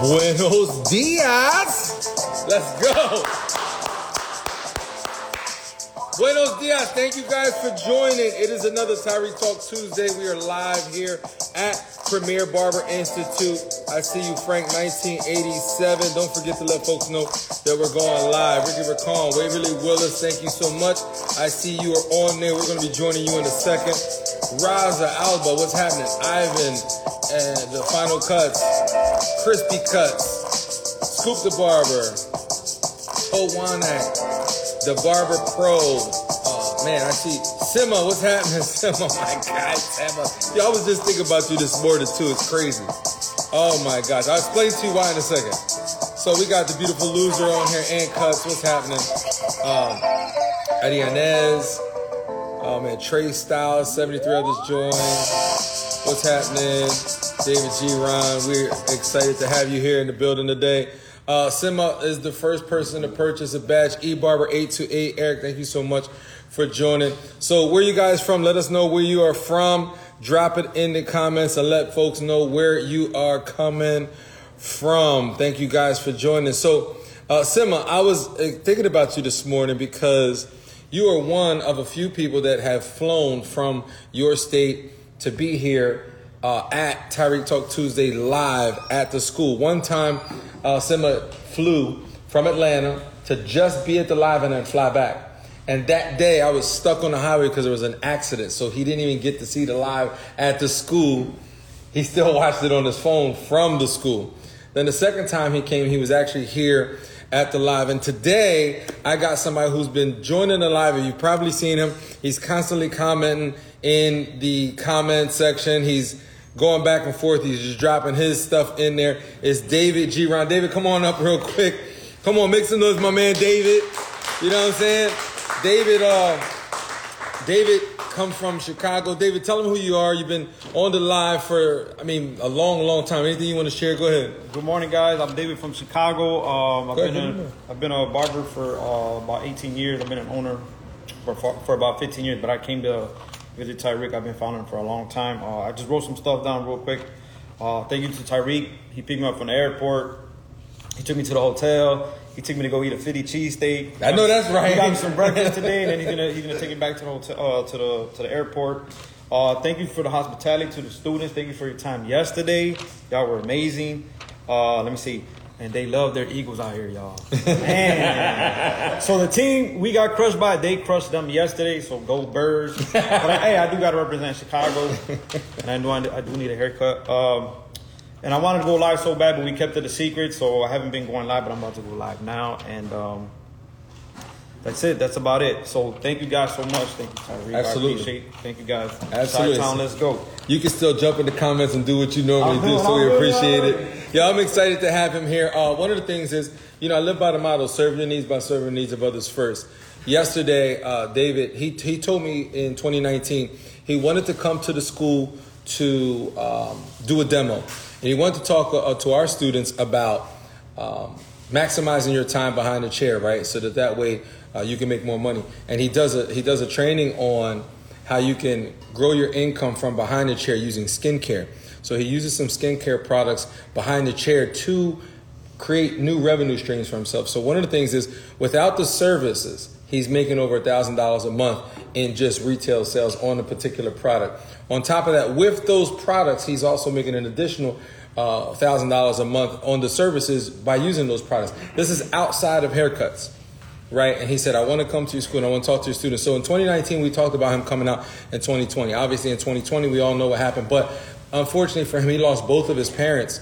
Buenos dias. Let's go. Buenos dias. Thank you guys for joining. It is another Tyrik Talk Tuesday. We are live here at Premier Barber Institute. I see you, Frank, 1987. Don't forget to let folks know that we're going live. Ricky Racon, Waverly Willis, thank you so much. I see you are on there. We're going to be joining you in a second. Raza Alba, what's happening? Ivan, and the final cuts, crispy cuts, Scoop the Barber, Owanak, the Barber Pro. Man, I see Sima. What's happening, Sima? Oh my God, Sima. Yo, I was just thinking about you this morning too. It's crazy. Oh my gosh, I'll explain to you why in a second. So we got the beautiful loser on here and cuts. What's happening? Um, Adianez. Oh man, Trey Styles, 73 others joined. What's happening? David G. Ron, we're excited to have you here in the building today. Uh, Sima is the first person to purchase a badge. eBarber828. Eric, thank you so much for joining. So, where you guys from? Let us know where you are from. Drop it in the comments and let folks know where you are coming from. Thank you guys for joining. So, uh, Sima, I was uh, thinking about you this morning because you are one of a few people that have flown from your state to be here uh, at Tyrik Talk Tuesday live at the school. One time, uh, Sima flew from Atlanta to just be at the live and then fly back. And that day, I was stuck on the highway because there was an accident. So he didn't even get to see the live at the school. He still watched it on his phone from the school. Then the second time he came, he was actually here at the live. And today, I got somebody who's been joining the live. You've probably seen him. He's constantly commenting in the comment section. He's going back and forth. He's just dropping his stuff in there. It's David G. Ron. David, come on up real quick. Come on, make some noise, my man David. You know what I'm saying? David, uh, David comes from Chicago. David, tell them who you are. You've been on the live for, I mean, a long, long time. Anything you want to share? Go ahead. Good morning, guys. I'm David from Chicago. Um, I've, Go been ahead. a, I've been a barber for uh, about 18 years. I've been an owner for, for, for about 15 years, but I came to visit Tyrik. I've been following him for a long time. Uh, I just wrote some stuff down real quick. Uh, thank you to Tyrik. He picked me up from the airport. He took me to the hotel. He took me to go eat a Philly cheesesteak. I know that's right. He got me some breakfast today, and then he's gonna he's gonna take me back to the hotel, uh, to the to the airport. Uh, thank you for the hospitality to the students. Thank you for your time yesterday. Y'all were amazing. Uh, let me see. And they love their Eagles out here, y'all. Man. so the team we got crushed by, they crushed them yesterday. So go Birds. but I, hey, I do got to represent Chicago, and I know I, I do need a haircut. Um, and I wanted to go live so bad, but we kept it a secret, so I haven't been going live, but I'm about to go live now. And um, that's it. That's about it. So thank you guys so much. Thank you, Tyrik. Absolutely. I appreciate it. Thank you guys. Absolutely. Chi-Town, let's go. You can still jump in the comments and do what you normally do, so we appreciate it. Yeah, I'm excited to have him here. Uh, one of the things is, you know, I live by the motto: serve your needs by serving the needs of others first. Yesterday, uh, David he he told me in 2019 he wanted to come to the school to um, do a demo, and he wanted to talk uh, to our students about um, maximizing your time behind the chair, right? So that that way uh, you can make more money. And he does a he does a training on how you can grow your income from behind the chair using skincare. So he uses some skincare products behind the chair to create new revenue streams for himself. So one of the things is without the services, he's making over a thousand dollars a month in just retail sales on a particular product. On top of that, with those products, he's also making an additional uh, thousand dollars a month on the services by using those products. This is outside of haircuts right? And he said, I want to come to your school and I want to talk to your students. So in 2019, we talked about him coming out in 2020. Obviously, in 2020, we all know what happened. But unfortunately for him, he lost both of his parents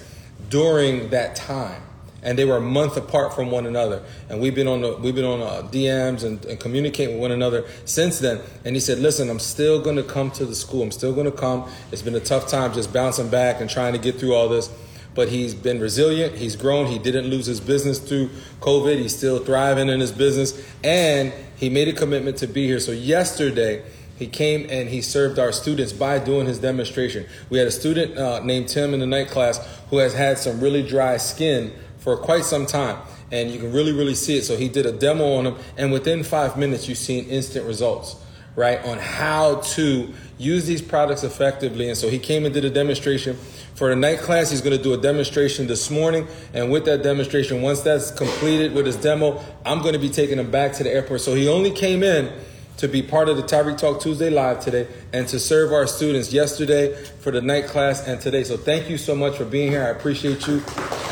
during that time. And they were a month apart from one another, and we've been on the, we've been on uh, DMs and, and communicating with one another since then. And he said, "Listen, I'm still going to come to the school. I'm still going to come. It's been a tough time just bouncing back and trying to get through all this, but he's been resilient. He's grown. He didn't lose his business through COVID. He's still thriving in his business, and he made a commitment to be here. So yesterday, he came and he served our students by doing his demonstration. We had a student uh, named Tim in the night class who has had some really dry skin for quite some time. And you can really, really see it. So he did a demo on them, and within five minutes, you've seen instant results right, on how to use these products effectively. And so he came and did a demonstration for the night class. He's going to do a demonstration this morning. And with that demonstration, once that's completed with his demo, I'm going to be taking him back to the airport. So he only came in to be part of the Tyrik Talk Tuesday Live today and to serve our students yesterday for the night class and today. So thank you so much for being here. I appreciate you.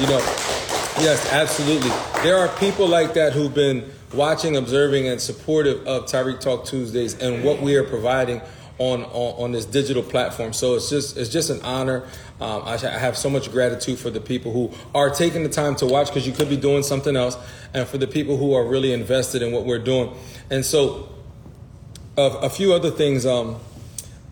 You know, yes, absolutely. There are people like that who've been watching, observing, and supportive of Tyrik Talk Tuesdays and what we are providing on, on, on this digital platform. So it's just it's just an honor. Um, I, have so much gratitude for the people who are taking the time to watch because you could be doing something else, and for the people who are really invested in what we're doing. And so, uh, a few other things. Um,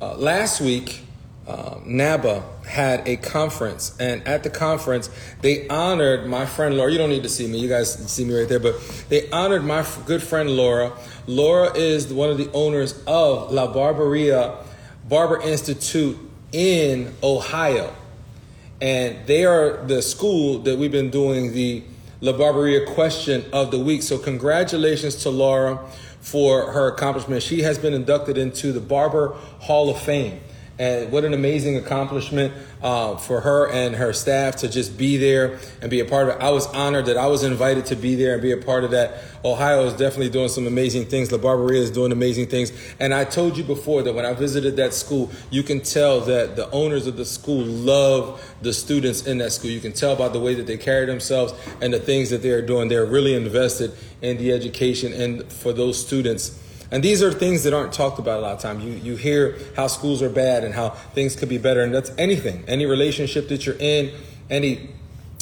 uh, last week, uh, NABA had a conference, and at the conference, they honored my friend Laura. You don't need to see me; you guys see me right there. But they honored my f- good friend Laura. Laura is one of the owners of La Barberia Barber Institute in Ohio, and they are the school that we've been doing the La Barberia question of the week. So, congratulations to Laura for her accomplishment. She has been inducted into the Barber Hall of Fame. And what an amazing accomplishment uh, for her and her staff to just be there and be a part of it. I was honored that I was invited to be there and be a part of that. Ohio is definitely doing some amazing things. La Barberia is doing amazing things. And I told you before that when I visited that school, you can tell that the owners of the school love the students in that school. You can tell by the way that they carry themselves and the things that they are doing. They're really invested in the education and for those students. And these are things that aren't talked about a lot of time. You you hear how schools are bad and how things could be better, and that's anything, any relationship that you're in, any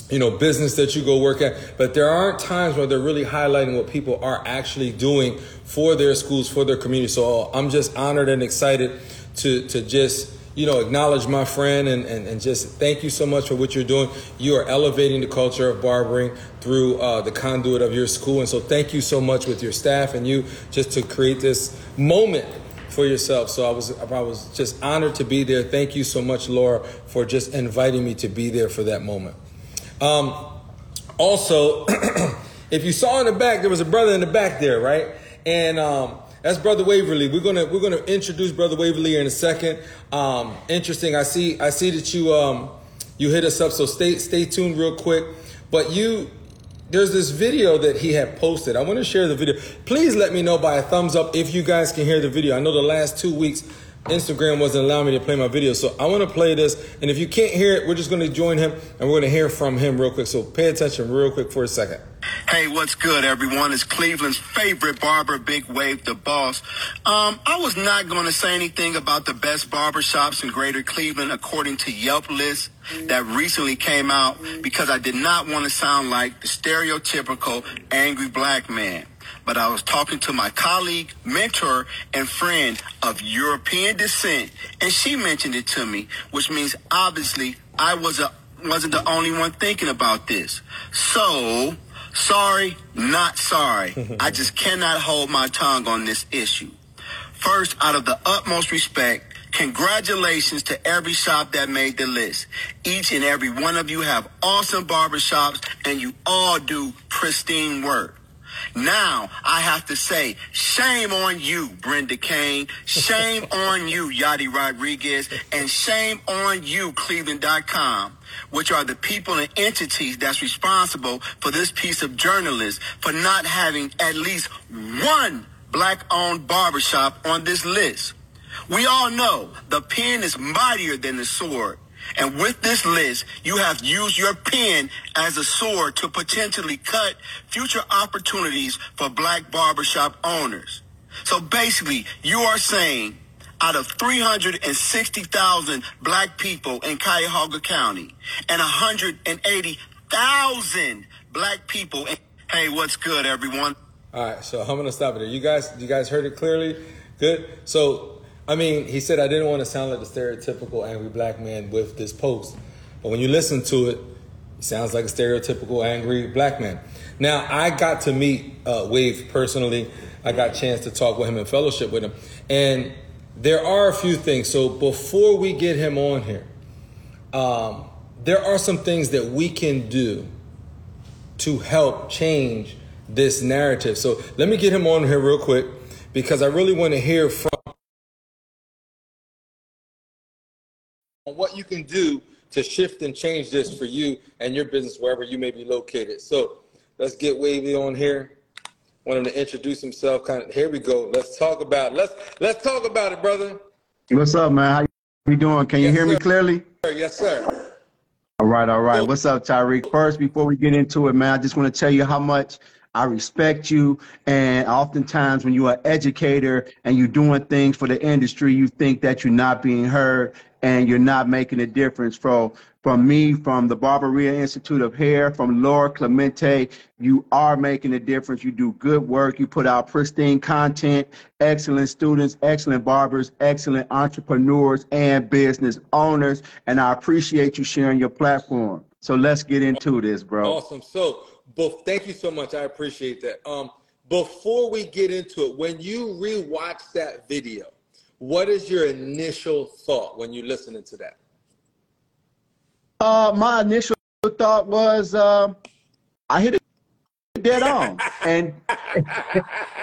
you know business that you go work at. But there aren't times where they're really highlighting what people are actually doing for their schools, for their community. So I'm just honored and excited to to just you know, acknowledge my friend and, and, and just thank you so much for what you're doing. You are elevating the culture of barbering through uh, the conduit of your school. And so thank you so much with your staff and you just to create this moment for yourself. So I was I was just honored to be there. Thank you so much, Laura, for just inviting me to be there for that moment. Um, also, if you saw in the back, there was a brother in the back there, right? And um, that's Brother Waverly. We're gonna we're gonna introduce Brother Waverly in a second. Um, interesting. I see I see that you um, you hit us up. So stay stay tuned real quick. But you there's this video that he had posted. I want to share the video. Please let me know by a thumbs up if you guys can hear the video. I know the last two weeks Instagram wasn't allowing me to play my video, so I want to play this. And if you can't hear it, we're just going to join him and we're going to hear from him real quick. So pay attention real quick for a second. Hey, what's good, everyone? It's Cleveland's favorite barber, Big Wave the Boss. Um, I was not going to say anything about the best barber shops in Greater Cleveland according to Yelp list that recently came out because I did not want to sound like the stereotypical angry black man but I was talking to my colleague, mentor, and friend of European descent, and she mentioned it to me, which means obviously I was a, wasn't the only one thinking about this. So, sorry, not sorry. I just cannot hold my tongue on this issue. First, out of the utmost respect, Congratulations to every shop that made the list. Each and every one of you have awesome barbershops and you all do pristine work. Now I have to say, shame on you, Brenda Kane. Shame on you, Yadi Rodriguez. And shame on you, Cleveland.com, which are the people and entities that's responsible for this piece of journalism for not having at least one black owned barbershop on this list. We all know the pen is mightier than the sword. And with this list, you have used your pen as a sword to potentially cut future opportunities for black barbershop owners. So basically, you are saying out of 360,000 black people in Cuyahoga County and 180,000 black people in- Hey, what's good, everyone? All right, so I'm gonna stop it there. You guys, you guys heard it clearly. Good. So I mean, he said I didn't want to sound like the stereotypical angry black man with this post. But when you listen to it, he sounds like a stereotypical angry black man. Now, I got to meet uh, Wave personally. I got a chance to talk with him and fellowship with him. And there are a few things. So before we get him on here, um, there are some things that we can do to help change this narrative. So let me get him on here real quick because I really want to hear from what you can do to shift and change this for you and your business wherever you may be located. So let's get Wavy on here. Want him to introduce himself. Kind of. Here we go. Let's talk about. It. Let's let's talk about it, brother. What's up, man? How you doing? Can you Yes, hear me clearly? Yes, sir. All right, all right. What's up, Tyrik? First, before we get into it, man, I just want to tell you how much I respect you. And oftentimes, when you're an educator and you're doing things for the industry, you think that you're not being heard and you're not making a difference. From from me, from the Barberia Institute of Hair, from Laura Clemente, you are making a difference. You do good work. You put out pristine content, excellent students, excellent barbers, excellent entrepreneurs and business owners. And I appreciate you sharing your platform. So let's get into this, bro. Awesome. So. Thank you so much. I appreciate that. Um, before we get into it, when you rewatch that video, what is your initial thought when you're listening to that? Uh, my initial thought was uh, I hit it dead on, and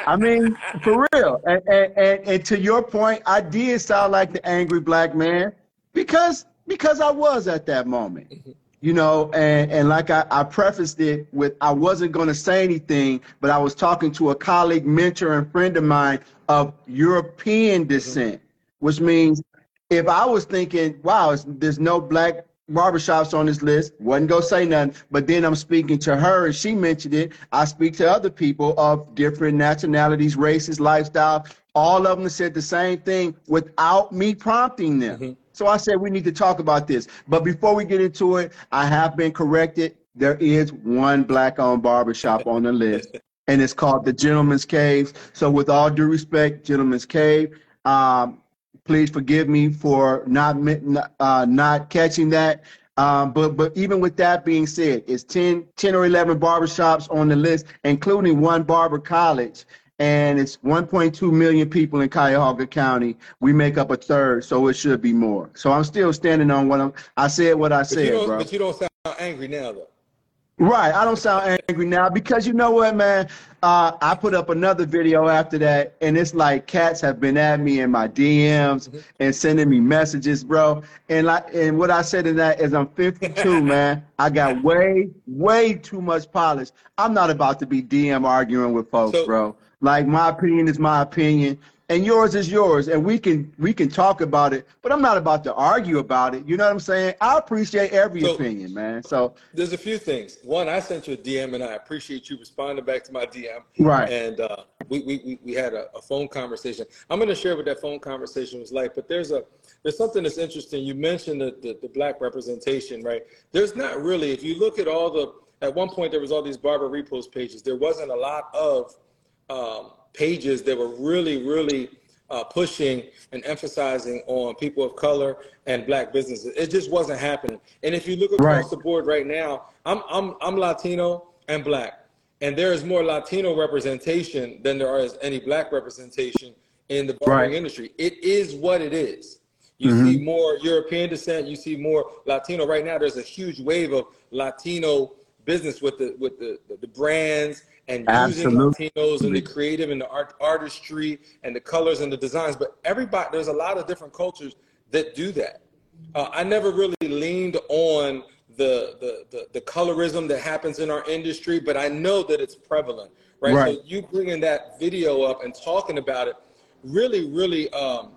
I mean for real. And, and, and, and to your point, I did sound like the angry black man because because I was at that moment, you know. And and like I, I prefaced it with, I wasn't going to say anything, but I was talking to a colleague, mentor, and friend of mine of European mm-hmm. descent, which means if I was thinking, wow, there's no black barbershops on this list, wasn't gonna say nothing. But then I'm speaking to her and she mentioned it. I speak to other people of different nationalities, races, lifestyle. All of them said the same thing without me prompting them. Mm-hmm. So I said we need to talk about this. But before we get into it, I have been corrected. There is one black owned barbershop on the list. And it's called the Gentleman's Cave. So, with all due respect, Gentleman's Cave, um, please forgive me for not uh, not catching that. Um, but but even with that being said, it's 10, 10 or 11 barbershops on the list, including one barber college. And it's 1.2 million people in Cuyahoga County. We make up a third, so it should be more. So I'm still standing on what I'm, I said what I But you said, don't. bro. But you don't sound angry now, though. Right. I don't sound angry now because you know what, man? Uh, I put up another video after that, and it's like cats have been at me in my DMs and sending me messages, bro. And like, and what I said in that is, I'm 52, man. I got way, way too much polish. I'm not about to be DM arguing with folks, So- bro. Like my opinion is my opinion, and yours is yours, and we can we can talk about it. But I'm not about to argue about it. You know what I'm saying? I appreciate every So- opinion, man. So There's a few things. One, I sent you a DM, and I appreciate you responding back to my DM. Right. And uh, we, we we had a, a phone conversation. I'm going to share what that phone conversation was like. But there's a there's something that's interesting. You mentioned the, the the black representation, right? There's not really. If you look at all the at one point there was all these barber repost pages. There wasn't a lot of um, pages that were really really uh, pushing and emphasizing on people of color and black businesses. It just wasn't happening. And if you look across Right. the board right now, I'm I'm I'm Latino and black, and there is more Latino representation than there is any black representation in the barbering Right. industry. It is what it is. You see more European descent. You see more Latino. Right now, there's a huge wave of Latino business with the with the, the brands and using Latinos and the creative and the art artistry and the colors and the designs. But everybody, there's a lot of different cultures that do that. Uh, I never really leaned on the, the the the colorism that happens in our industry, but I know that it's prevalent, right? Right. So you bringing that video up and talking about it, really, really, um,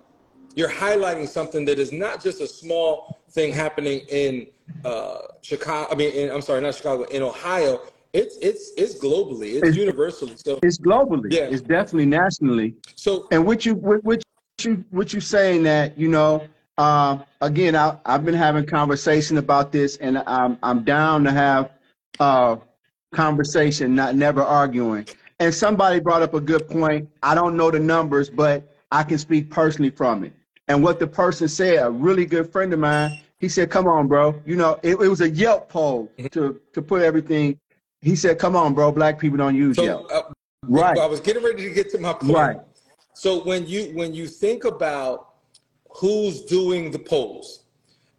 you're highlighting something that is not just a small thing happening in uh, Chicago. I mean, in, I'm sorry, not Chicago, in Ohio. It's it's it's globally, it's It's- universally. So It's globally. Yeah. It's definitely nationally. so And what you what, what you what you saying that you know uh, again I I've been having conversation about this and I'm I'm down to have uh, conversation, not never arguing. And somebody brought up a good point. I don't know the numbers, but I can speak personally from it. And what the person said, a really good friend of mine, he said, "Come on, bro. You know, it, it was a Yelp poll to to put everything." He said, "Come on, bro. Black people don't use so Yelp." uh, Right. I was getting ready to get to my point. Right. So when you when you think about who's doing the polls,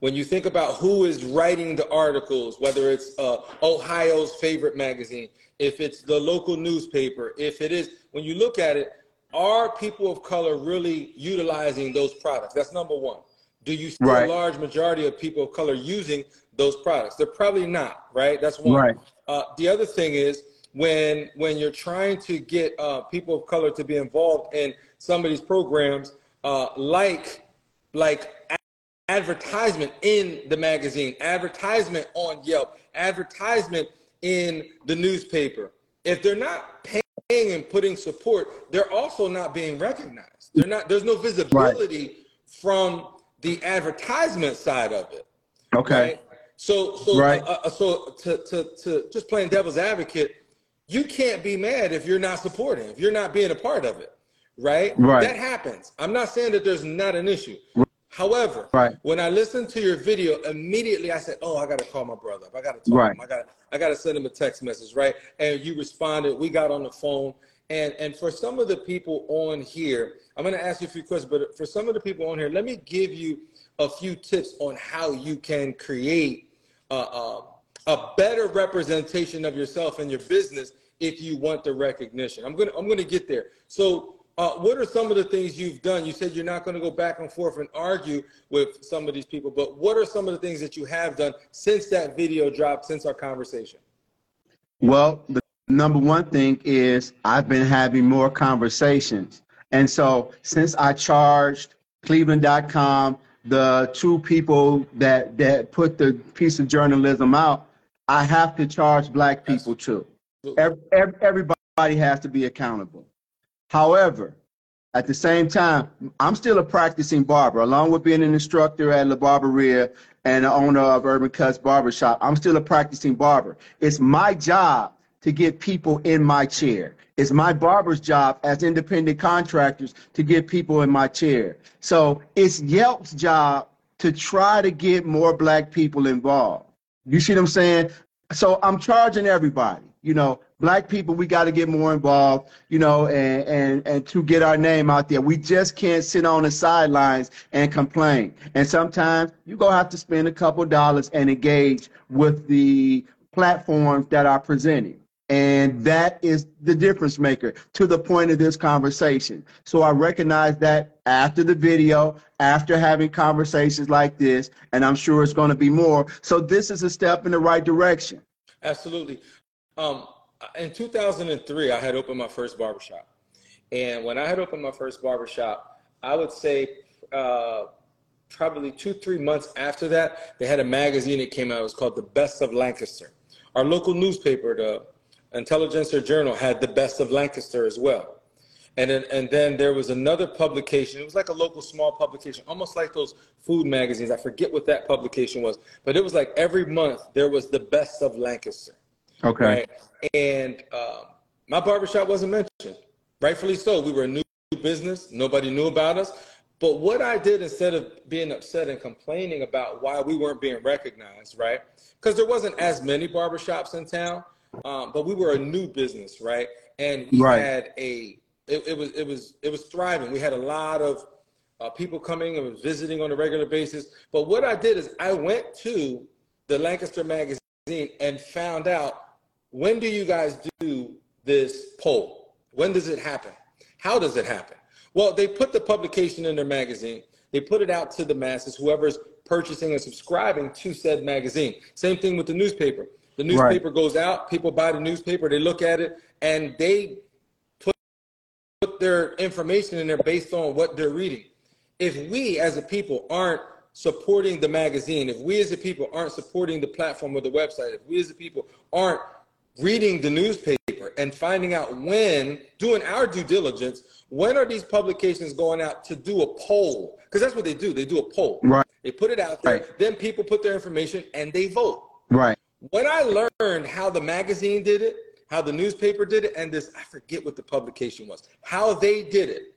when you think about who is writing the articles, whether it's uh, Ohio's favorite magazine, if it's the local newspaper, if it is, when you look at it, are people of color really utilizing those products? That's number one. Do you see Right. a large majority of people of color using those products? They're probably not, right? That's one. Right. Uh, the other thing is when when you're trying to get uh, people of color to be involved in some of these programs, uh, like like advertisement in the magazine, advertisement on Yelp, advertisement in the newspaper. If they're not paying and putting support, they're also not being recognized. They're not. There's no visibility from the advertisement side of it. Okay. Right? So, so, Right. uh, uh, so to, to, to just playing devil's advocate, you can't be mad if you're not supporting, if you're not being a part of it, right? Right. That happens. I'm not saying that there's not an issue. However, Right. when I listened to your video, immediately I said, "Oh, I got to call my brother. up. I got to talk Right. to him. I got, I got to send him a text message, right?" And you responded. We got on the phone, and and for some of the people on here, I'm going to ask you a few questions. But for some of the people on here, let me give you a few tips on how you can create a, a, a better representation of yourself and your business if you want the recognition. I'm gonna I'm gonna get there. So. Uh, what are some of the things you've done? You said you're not going to go back and forth and argue with some of these people, but what are some of the things that you have done since that video dropped, since our conversation? Well, the number one thing is I've been having more conversations. And so since I charged Cleveland.com, the two people that, that put the piece of journalism out, I have to charge black people too. Ev- ev- Everybody has to be accountable. However, at the same time, I'm still a practicing barber, along with being an instructor at La Barberia and the owner of Urban Cuts Barbershop. I'm still a practicing barber. It's my job to get people in my chair. It's my barber's job as independent contractors to get people in my chair. So it's Yelp's job to try to get more black people involved. You see what I'm saying? So I'm charging everybody. You know, black people, we got to get more involved. You know, and and and to get our name out there, we just can't sit on the sidelines and complain. And sometimes you're gonna have to spend a couple dollars and engage with the platforms that are presenting. And that is the difference maker to the point of this conversation. So I recognize that after the video, after having conversations like this, and I'm sure it's going to be more. So this is a step in the right direction. Absolutely. Um, in 2003, I had opened my first barbershop. And when I had opened my first barbershop, I would say uh, probably two, three months after that, they had a magazine that came out. It was called The Best of Lancaster. Our local newspaper, the Intelligencer Journal, had The Best of Lancaster as well. And then, and then there was another publication. It was like a local small publication, almost like those food magazines. I forget what that publication was, but it was like every month there was the best of Lancaster. Okay. Right. And um, my barbershop wasn't mentioned. Rightfully so. We were a new business. Nobody knew about us. But what I did instead of being upset and complaining about why we weren't being recognized, right? Because there wasn't as many barbershops in town, um, but we were a new business, right? And we Right. had a it, it was it was it was thriving. We had a lot of uh, people coming and visiting on a regular basis. But what I did is I went to the Lancaster magazine and found out when do you guys do this poll? When does it happen? How does it happen? Well, they put the publication in their magazine. They put it out to the masses, whoever's purchasing and subscribing to said magazine. Same thing with the newspaper. The newspaper goes out, people buy the newspaper, they look at it, and they put their information in there based on what they're reading. If we as a people aren't supporting the magazine, if we as a people aren't supporting the platform or the website, if we as a people aren't reading the newspaper and finding out when, doing our due diligence, when are these publications going out to do a poll? Because that's what they do. They do a poll. Right. They put it out there. Right. Then people put their information and they vote Right. When I learned how the magazine did it, how the newspaper did it, and this, I forget what the publication was, how they did it.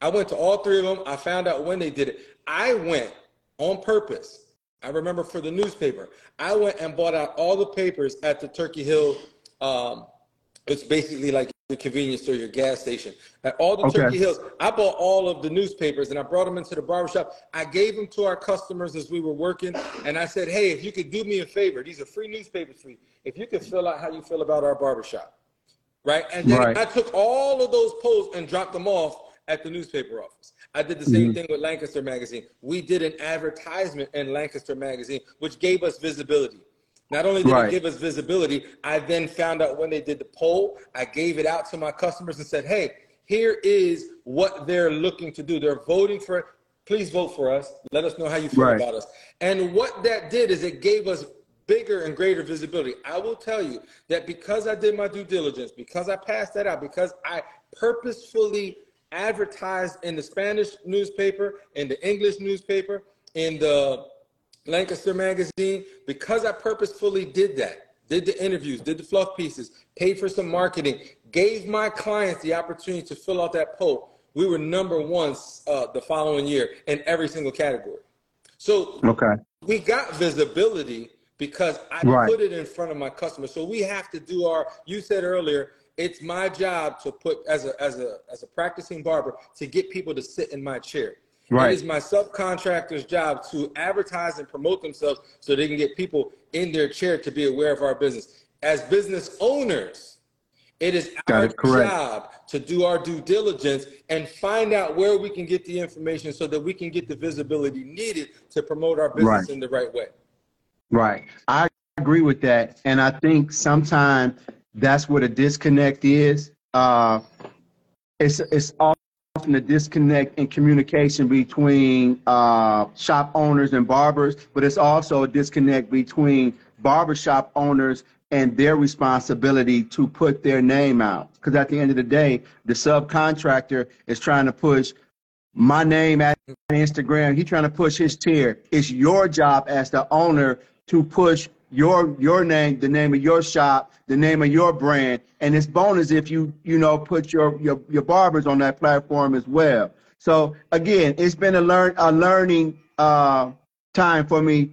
I went to all three of them. I found out when they did it. I went on purpose. I remember for the newspaper, I went and bought out all the papers at the Turkey Hill. Um, it's basically like your convenience store, your gas station. At all the Okay. Turkey Hills, I bought all of the newspapers and I brought them into the barbershop. I gave them to our customers as we were working. And I said, hey, if you could do me a favor, these are free newspapers for you. If you could fill out how you feel about our barbershop. Right. And then Right. I took all of those posts and dropped them off at the newspaper office. I did the same mm-hmm. thing with Lancaster Magazine. We did an advertisement in Lancaster Magazine, which gave us visibility. Not only did right. it give us visibility, I then found out when they did the poll, I gave it out to my customers and said, hey, here is what they're looking to do. They're voting for it. Please vote for us. Let us know how you feel right. about us. And what that did is it gave us bigger and greater visibility. I will tell you that because I did my due diligence, because I passed that out, because I purposefully advertised in the Spanish newspaper, in the English newspaper, in the Lancaster magazine, because I purposefully did that, did the interviews, did the fluff pieces, paid for some marketing, gave my clients the opportunity to fill out that poll. We were number one uh, the following year in every single category. So okay. we got visibility because I right. put it in front of my customers. So we have to do our. You said earlier, it's my job to put as a as a as a practicing barber to get people to sit in my chair. Right. It is my subcontractor's job to advertise and promote themselves so they can get people in their chair to be aware of our business. As business owners, it is our job to do our due diligence and find out where we can get the information so that we can get the visibility needed to promote our business right. in the right way. Right. I agree with that. And I think sometimes that's what a disconnect is. Uh, it's, it's often a disconnect in communication between uh, shop owners and barbers, but it's also a disconnect between barbershop owners and their responsibility to put their name out. Because at the end of the day, the subcontractor is trying to push my name at Instagram. He's trying to push his tier. It's your job as the owner to push your your name, the name of your shop, the name of your brand, and it's bonus if you you know put your your, your barbers on that platform as well. So again, it's been a learn a learning uh, time for me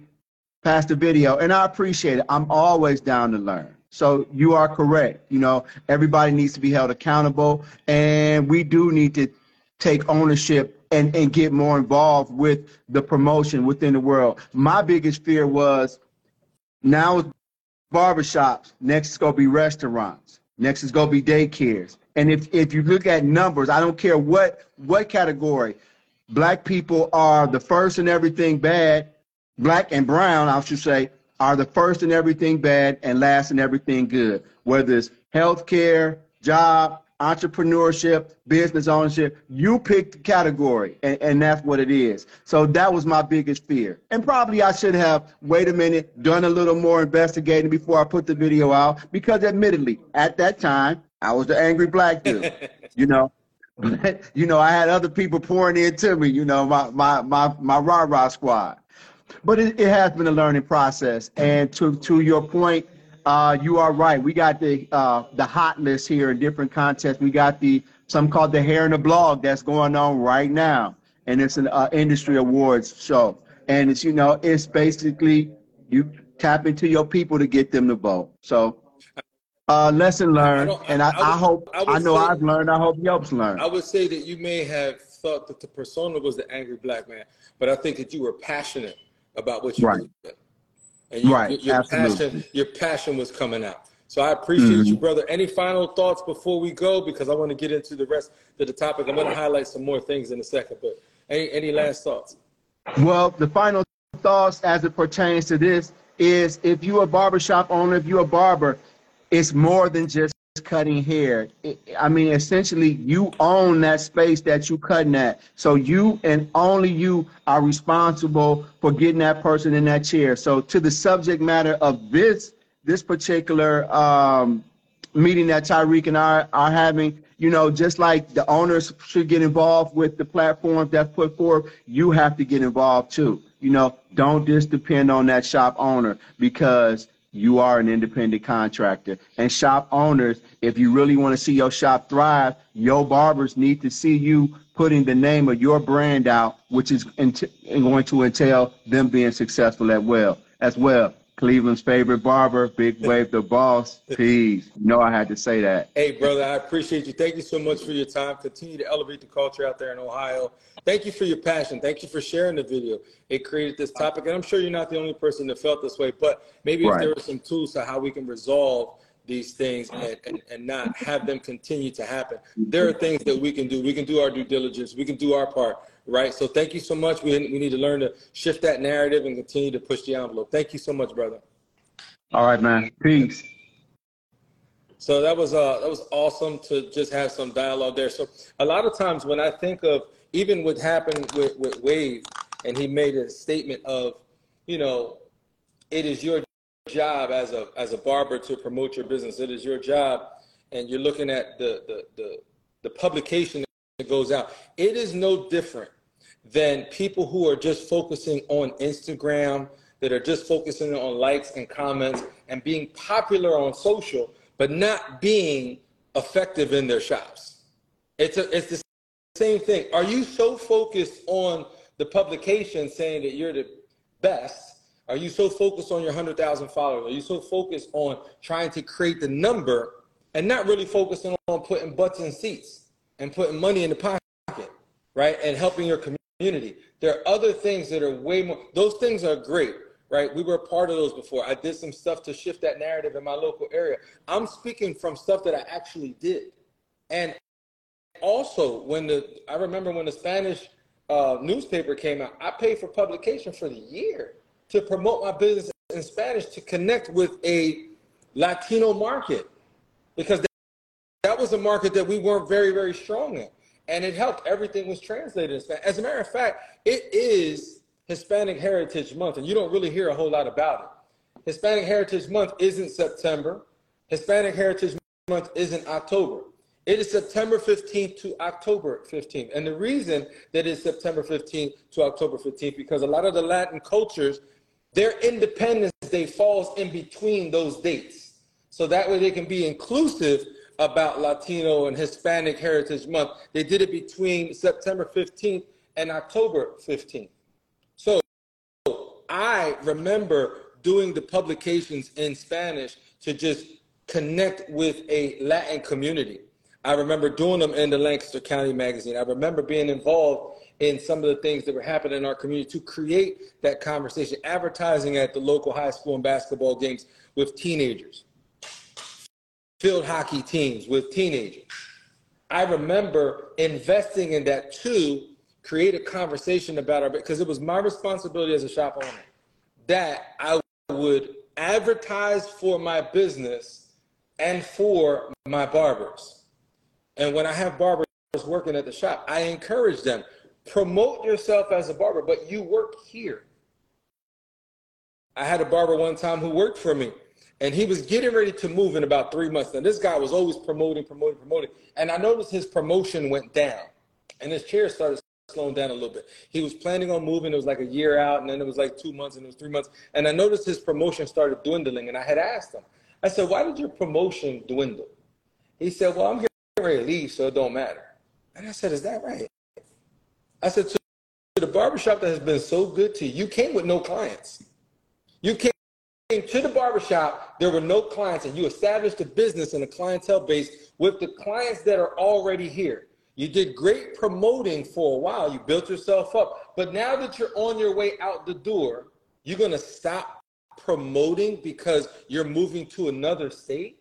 past the video, and I appreciate it. I'm always down to learn. So you are correct. You know, everybody needs to be held accountable, and we do need to take ownership and, and get more involved with the promotion within the world. My biggest fear was now it's barbershops. Next is going to be restaurants. Next is going to be daycares. And if, if you look at numbers, I don't care what, what category, black people are the first in everything bad. Black and brown, I should say, are the first in everything bad and last in everything good. Whether it's healthcare, job, entrepreneurship, business ownership. You pick the category, and, and that's what it is. So that was my biggest fear. And probably I should have, wait a minute, done a little more investigating before I put the video out, because admittedly, at that time, I was the angry black dude, you know. you know, I had other people pouring into me, you know, my my my my rah rah squad. But it, it has been a learning process. And to to your point, uh, you are right. We got the uh, the hot list here in different contests. We got the some called the hair in the blog that's going on right now, and it's an uh, industry awards show. And it's you know it's basically you tap into your people to get them to vote. So uh, lesson learned, I and I, I, I hope I, know I've learned. I hope Yelp's learned. I would say that you may have thought that the persona was the angry black man, but I think that you were passionate about what you right. did. And you, right, your, absolutely. passion, your passion was coming out. So I appreciate mm-hmm. you, brother. Any final thoughts before we go? Because I want to get into the rest of the topic. I'm going to highlight some more things in a second. But any any last thoughts? Well, the final thoughts as it pertains to this is if you're a barbershop owner, if you're a barber, it's more than just cutting hair. I mean, essentially, you own that space that you're cutting at. So you and only you are responsible for getting that person in that chair. So to the subject matter of this this particular um, meeting that Tyrik and I are having, you know, just like the owners should get involved with the platforms that's put forth, you have to get involved too. You know, don't just depend on that shop owner because you are an independent contractor. And shop owners, if you really want to see your shop thrive, your barbers need to see you putting the name of your brand out, which is going to entail them being successful as well. As well. Cleveland's favorite barber, Big Wave the boss. Peace. You know I had to say that. Hey, brother, I appreciate you. Thank you so much for your time. Continue to elevate the culture out there in Ohio. Thank you for your passion. Thank you for sharing the video. It created this topic, and I'm sure you're not the only person that felt this way. But maybe right. if there are some tools to how we can resolve these things and, and, and not have them continue to happen. There are things that we can do. We can do our due diligence. We can do our part. Right? So thank you so much. We, we need to learn to shift that narrative and continue to push the envelope. Thank you so much, brother. All right, man. Peace. So that was uh that was awesome to just have some dialogue there. So a lot of times when I think of even what happened with, with Wave and he made a statement of, you know, it is your job as a as a barber to promote your business. It is your job and you're looking at the the the, the publication that goes out. It is no different than people who are just focusing on Instagram, that are just focusing on likes and comments and being popular on social, but not being effective in their shops. It's a, it's the same thing. Are you so focused on the publication saying that you're the best? Are you so focused on your 100,000 followers? Are you so focused on trying to create the number and not really focusing on putting butts in seats and putting money in the pocket, right? And helping your community. There are other things that are way more, those things are great, right? We were part of those before. I did some stuff to shift that narrative in my local area. I'm speaking from stuff that I actually did. And also, when the, I remember when the Spanish uh, newspaper came out, I paid for publication for the year to promote my business in Spanish to connect with a Latino market because that was a market that we weren't very, very strong in. And it helped. Everything was translated. As a matter of fact, it is Hispanic Heritage Month, and you don't really hear a whole lot about it. Hispanic Heritage Month isn't September. Hispanic Heritage Month isn't October. It is September 15th to October 15th. And the reason that it's September 15th to October 15th, because a lot of the Latin cultures, their Independence Day falls in between those dates. So that way they can be inclusive about Latino and Hispanic Heritage Month. They did it between September 15th and October 15th. So I remember doing the publications in Spanish to just connect with a Latin community. I remember doing them in the Lancaster County Magazine. I remember being involved in some of the things that were happening in our community to create that conversation, advertising at the local high school and basketball games with teenagers, field hockey teams with teenagers. I remember investing in that to create a conversation about our because it was my responsibility as a shop owner that I would advertise for my business and for my barbers. And when I have barbers working at the shop, I encourage them promote yourself as a barber, but you work here. I had a barber one time who worked for me and he was getting ready to move in about three months. And this guy was always promoting, promoting, promoting. And I noticed his promotion went down and his chair started slowing down a little bit. He was planning on moving. It was like a year out, and then it was like two months, and it was three months. And I noticed his promotion started dwindling. And I had asked him, I said, Why did your promotion dwindle? He said, Well, I'm getting ready to leave, so it don't matter. And I said, Is that right? I said, To the barbershop that has been so good to you, you came with no clients. You came to the barbershop, there were no clients, and you established a business and a clientele base with the clients that are already here. You did great promoting for a while. You built yourself up. But now that you're on your way out the door, you're going to stop promoting because you're moving to another state?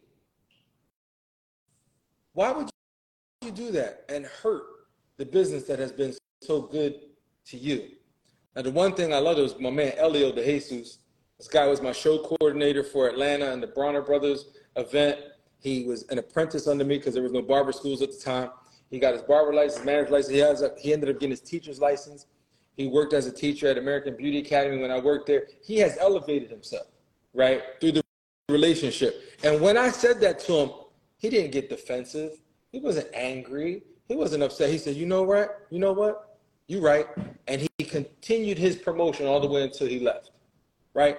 Why would you do that and hurt the business that has been so good to you? Now, the one thing I love is my man Elio De Jesus this guy was my show coordinator for Atlanta and the Bronner Brothers event. He was an apprentice under me because there was no barber schools at the time. He got his barber license, manager license. He, has a, he ended up getting his teacher's license. He worked as a teacher at American Beauty Academy when I worked there. He has elevated himself, right, through the relationship. And when I said that to him, he didn't get defensive. He wasn't angry. He wasn't upset. He said, "You know what? You know what? You're right." And he continued his promotion all the way until he left right?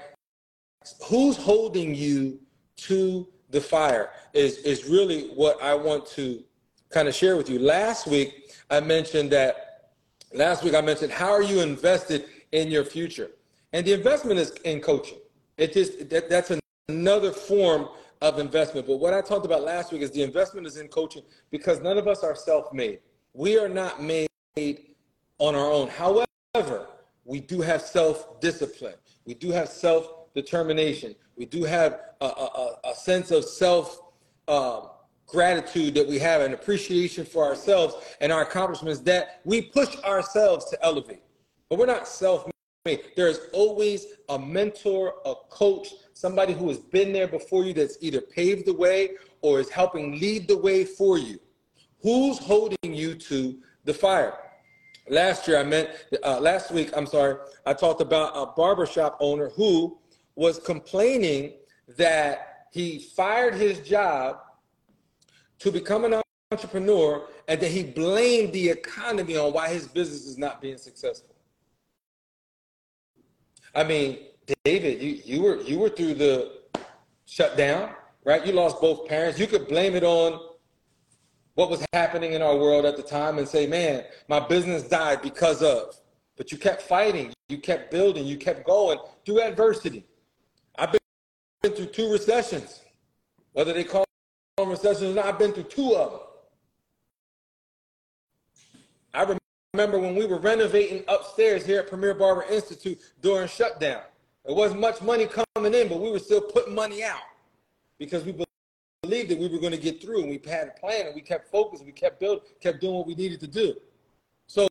Who's holding you to the fire is, is really what I want to kind of share with you. Last week, I mentioned that, last week I mentioned how are you invested in your future? And the investment is in coaching. It just, that, that's another form of investment. But what I talked about last week is the investment is in coaching because none of us are self-made. We are not made on our own. However, we do have self-discipline. We do have self determination. We do have a, a, a sense of self um, gratitude that we have and appreciation for ourselves and our accomplishments that we push ourselves to elevate. But we're not self made. There's always a mentor, a coach, somebody who has been there before you that's either paved the way or is helping lead the way for you. Who's holding you to the fire? Last year, I meant, uh, last week, I'm sorry, I talked about a barbershop owner who was complaining that he fired his job to become an entrepreneur and that he blamed the economy on why his business is not being successful. I mean, David, you, you were you were through the shutdown, right? You lost both parents. You could blame it on what was happening in our world at the time and say, man, my business died because of. But you kept fighting, you kept building, you kept going through adversity. I've been through two recessions, whether they call them recessions or not, I've been through two of them. I remember when we were renovating upstairs here at Premier Barber Institute during shutdown. There wasn't much money coming in, but we were still putting money out because we believed that we were going to get through and we had a plan and we kept focused, we kept building, kept doing what we needed to do. So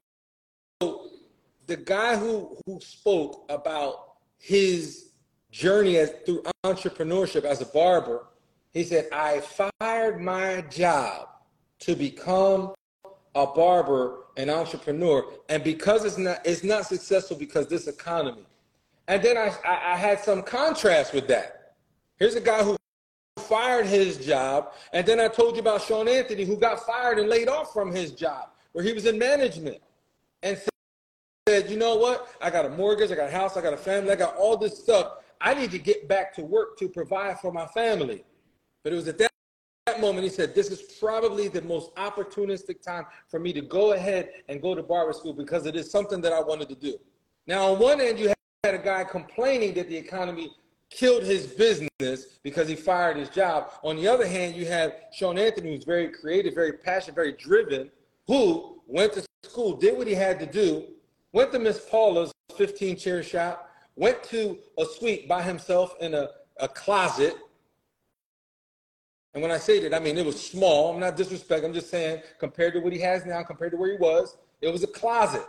the guy who who spoke about his journey as through entrepreneurship as a barber he said, I fired my job to become a barber, an entrepreneur, and because it's not it's not successful because this economy. And then I, I, I had some contrast with that. Here's a guy who fired his job, and then I told you about Sean Anthony who got fired and laid off from his job where he was in management, and said, you know what? I got a mortgage, I got a house, I got a family, I got all this stuff. I need to get back to work to provide for my family. But it was at that, that moment he said, This is probably the most opportunistic time for me to go ahead and go to barber school because it is something that I wanted to do. Now, on one end, you had a guy complaining that the economy killed his business because he fired his job. On the other hand, you have Sean Anthony, who's very creative, very passionate, very driven, who went to school, did what he had to do, went to Miss Paula's 15 chair shop, went to a suite by himself in a, a closet, and when I say that, I mean it was small. I'm not disrespecting. I'm just saying compared to what he has now, compared to where he was, it was a closet.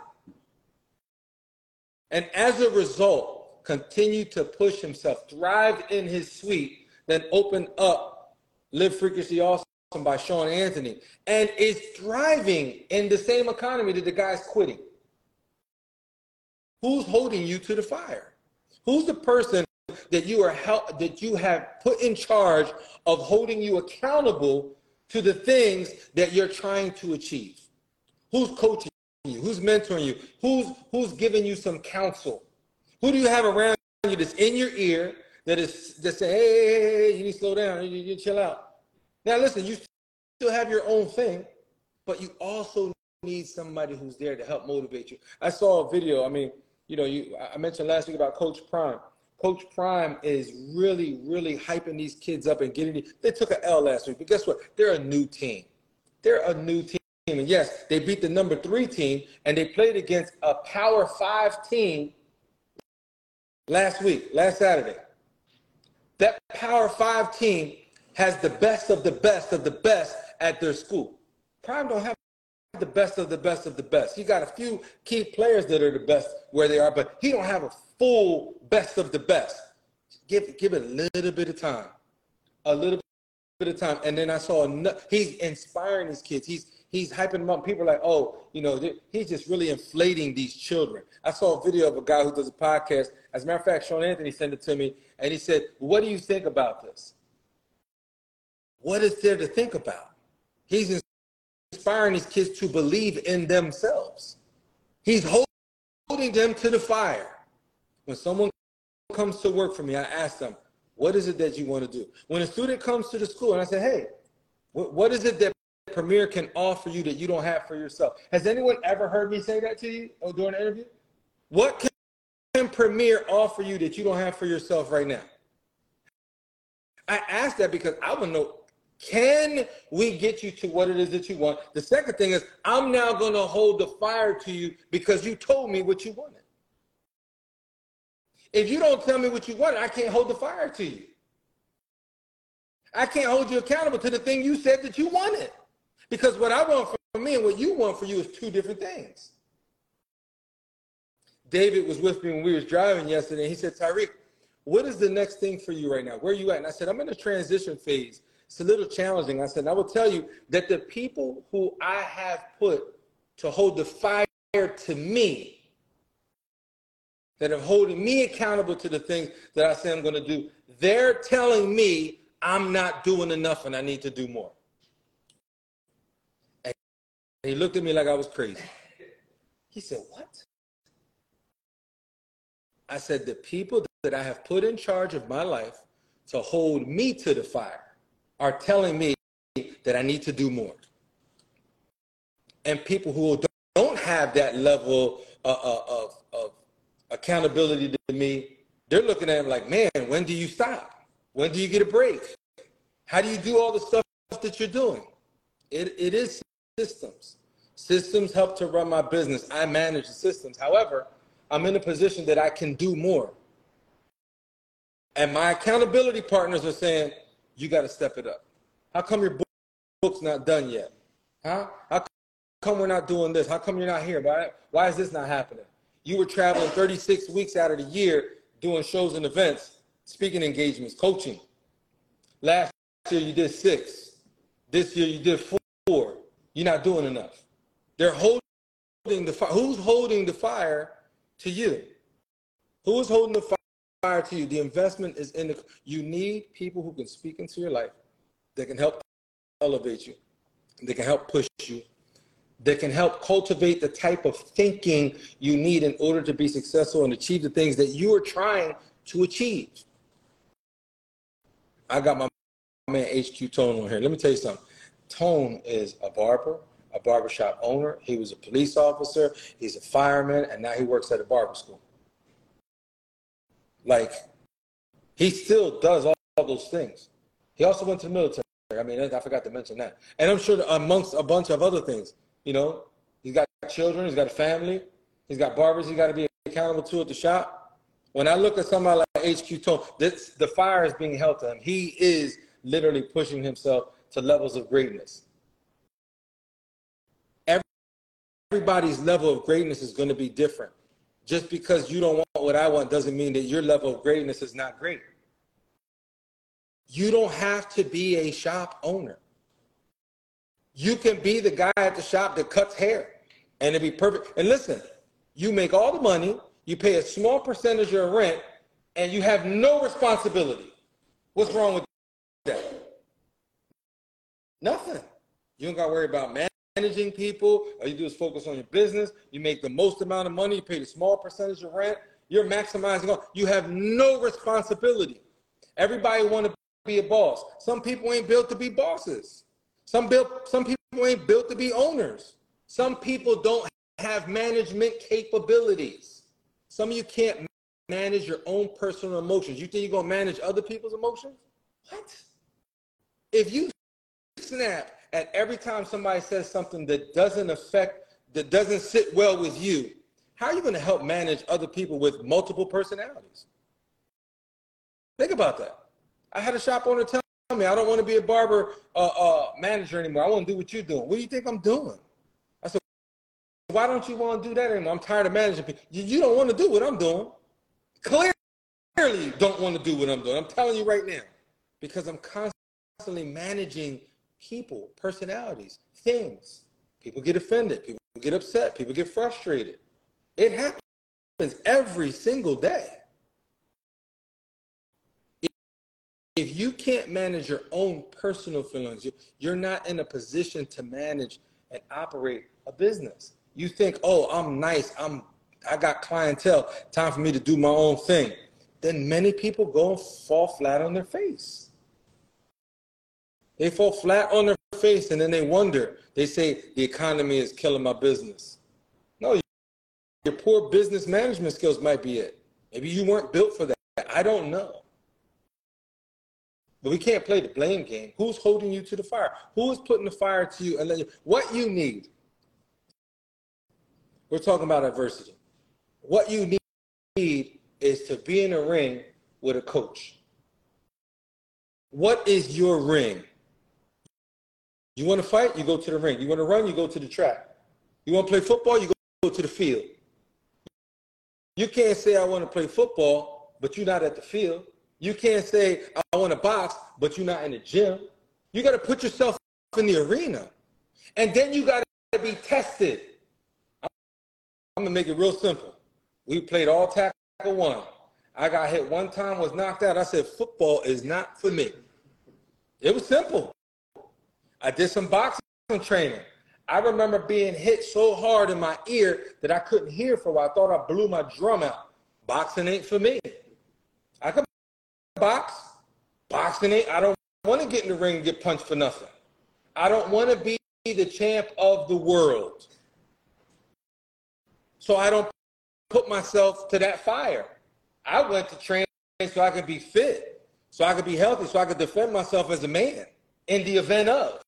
And as a result, continued to push himself, thrived in his suite, then opened up Live Frequency Awesome by Sean Anthony, and is thriving in the same economy that the guy's quitting. Who's holding you to the fire? Who's the person that you are help, that you have put in charge of holding you accountable to the things that you're trying to achieve. Who's coaching you? Who's mentoring you? Who's who's giving you some counsel? Who do you have around you that's in your ear that is that say, hey, hey, hey, hey you need to slow down, you, you chill out. Now listen, you still have your own thing, but you also need somebody who's there to help motivate you. I saw a video. I mean, you know, you I mentioned last week about Coach Prime. Coach Prime is really, really hyping these kids up and getting. They took an L last week, but guess what? They're a new team. They're a new team. And yes, they beat the number three team, and they played against a Power Five team last week, last Saturday. That Power Five team has the best of the best of the best at their school. Prime don't have the best of the best of the best. He got a few key players that are the best where they are, but he don't have a full best of the best. Give give it a little bit of time, a little bit of time, and then I saw he's inspiring these kids. He's he's hyping them up. People are like, oh, you know, he's just really inflating these children. I saw a video of a guy who does a podcast. As a matter of fact, Sean Anthony sent it to me, and he said, "What do you think about this? What is there to think about?" He's inspiring these kids to believe in themselves. He's holding them to the fire. When someone comes to work for me, I ask them, what is it that you want to do? When a student comes to the school and I say, hey, what is it that Premier can offer you that you don't have for yourself? Has anyone ever heard me say that to you or during an interview? What can Premier offer you that you don't have for yourself right now? I ask that because I want to know can we get you to what it is that you want? The second thing is, I'm now going to hold the fire to you because you told me what you wanted. If you don't tell me what you wanted, I can't hold the fire to you. I can't hold you accountable to the thing you said that you wanted. Because what I want for me and what you want for you is two different things. David was with me when we was driving yesterday. He said, Tyrik, what is the next thing for you right now? Where are you at? And I said, I'm in a transition phase. It's a little challenging. I said, I will tell you that the people who I have put to hold the fire to me, that are holding me accountable to the things that I say I'm going to do, they're telling me I'm not doing enough and I need to do more. And he looked at me like I was crazy. He said, What? I said, The people that I have put in charge of my life to hold me to the fire are telling me that I need to do more. And people who don't have that level of, of, of accountability to me, they're looking at him like, man, when do you stop? When do you get a break? How do you do all the stuff that you're doing? It, it is systems. Systems help to run my business. I manage the systems. However, I'm in a position that I can do more. And my accountability partners are saying, you got to step it up. How come your book's not done yet? Huh? How come we're not doing this? How come you're not here? Why, why is this not happening? You were traveling 36 weeks out of the year doing shows and events, speaking engagements, coaching. Last year you did six. This year you did four. You're not doing enough. They're holding the fire. Who's holding the fire to you? Who is holding the fire to you? The investment is in the. You need people who can speak into your life, that can help elevate you, that can help push you, that can help cultivate the type of thinking you need in order to be successful and achieve the things that you are trying to achieve. I got my man HQ Tone on here. Let me tell you something. Tone is a barber, a barbershop owner. He was a police officer. He's a fireman, and now he works at a barber school. Like, he still does all, all those things. He also went to the military. I mean, I forgot to mention that. And I'm sure amongst a bunch of other things, you know, he's got children, he's got a family, he's got barbers he's got to be accountable to at the shop. When I look at somebody like HQ Tone, this, the fire is being held to him. He is literally pushing himself to levels of greatness. Everybody's level of greatness is going to be different. Just because you don't want what I want doesn't mean that your level of greatness is not great. You don't have to be a shop owner. You can be the guy at the shop that cuts hair and it'd be perfect. And listen, you make all the money, you pay a small percentage of rent, and you have no responsibility. What's wrong with that? Nothing. You don't got to worry about managing people. All you do is focus on your business. You make the most amount of money. You pay the small percentage of rent. You're maximizing all. You have no responsibility. Everybody want to be a boss. Some people ain't built to be bosses. Some built some people ain't built to be owners. Some people don't have management capabilities. Some of you can't manage your own personal emotions. You think you're gonna manage other people's emotions? What? If you snap at every time somebody says something that doesn't affect, that doesn't sit well with you, how are you gonna help manage other people with multiple personalities? Think about that. I had a shop owner tell me, I don't want to be a barber uh, uh, manager anymore. I want to do what you're doing. What do you think I'm doing? I said, why don't you want to do that anymore? I'm tired of managing people. You, you don't want to do what I'm doing. Clearly, don't want to do what I'm doing. I'm telling you right now, because I'm constantly managing people, personalities, things. People get offended. People get upset. People get frustrated. It happens every single day. if you can't manage your own personal feelings, you're not in a position to manage and operate a business. You think, oh, I'm nice, I'm I got clientele, time for me to do my own thing. Then many people go and fall flat on their face. They fall flat on their face and then they wonder. They say the economy is killing my business. No, your poor business management skills might be it. Maybe you weren't built for that. I don't know. But we can't play the blame game. Who's holding you to the fire? Who is putting the fire to you? And you, what you need. We're talking about adversity. What you need is to be in a ring with a coach. What is your ring? You want to fight? You go to the ring. You want to run? You go to the track. You want to play football? You go to the field. You can't say, I want to play football, but you're not at the field. You can't say, I want to box, but you're not in the gym. You got to put yourself in the arena. And then you got to be tested. I'm going to make it real simple. We played all tackle one. I got hit one time, was knocked out. I said, football is not for me. It was simple. I did some boxing training. I remember being hit so hard in my ear that I couldn't hear for a while. I thought I blew my drum out. Boxing ain't for me. I can box. Boxing ain't. I don't want to get in the ring and get punched for nothing. I don't want to be the champ of the world. So I don't put myself to that fire. I went to train so I could be fit, so I could be healthy, so I could defend myself as a man in the event of.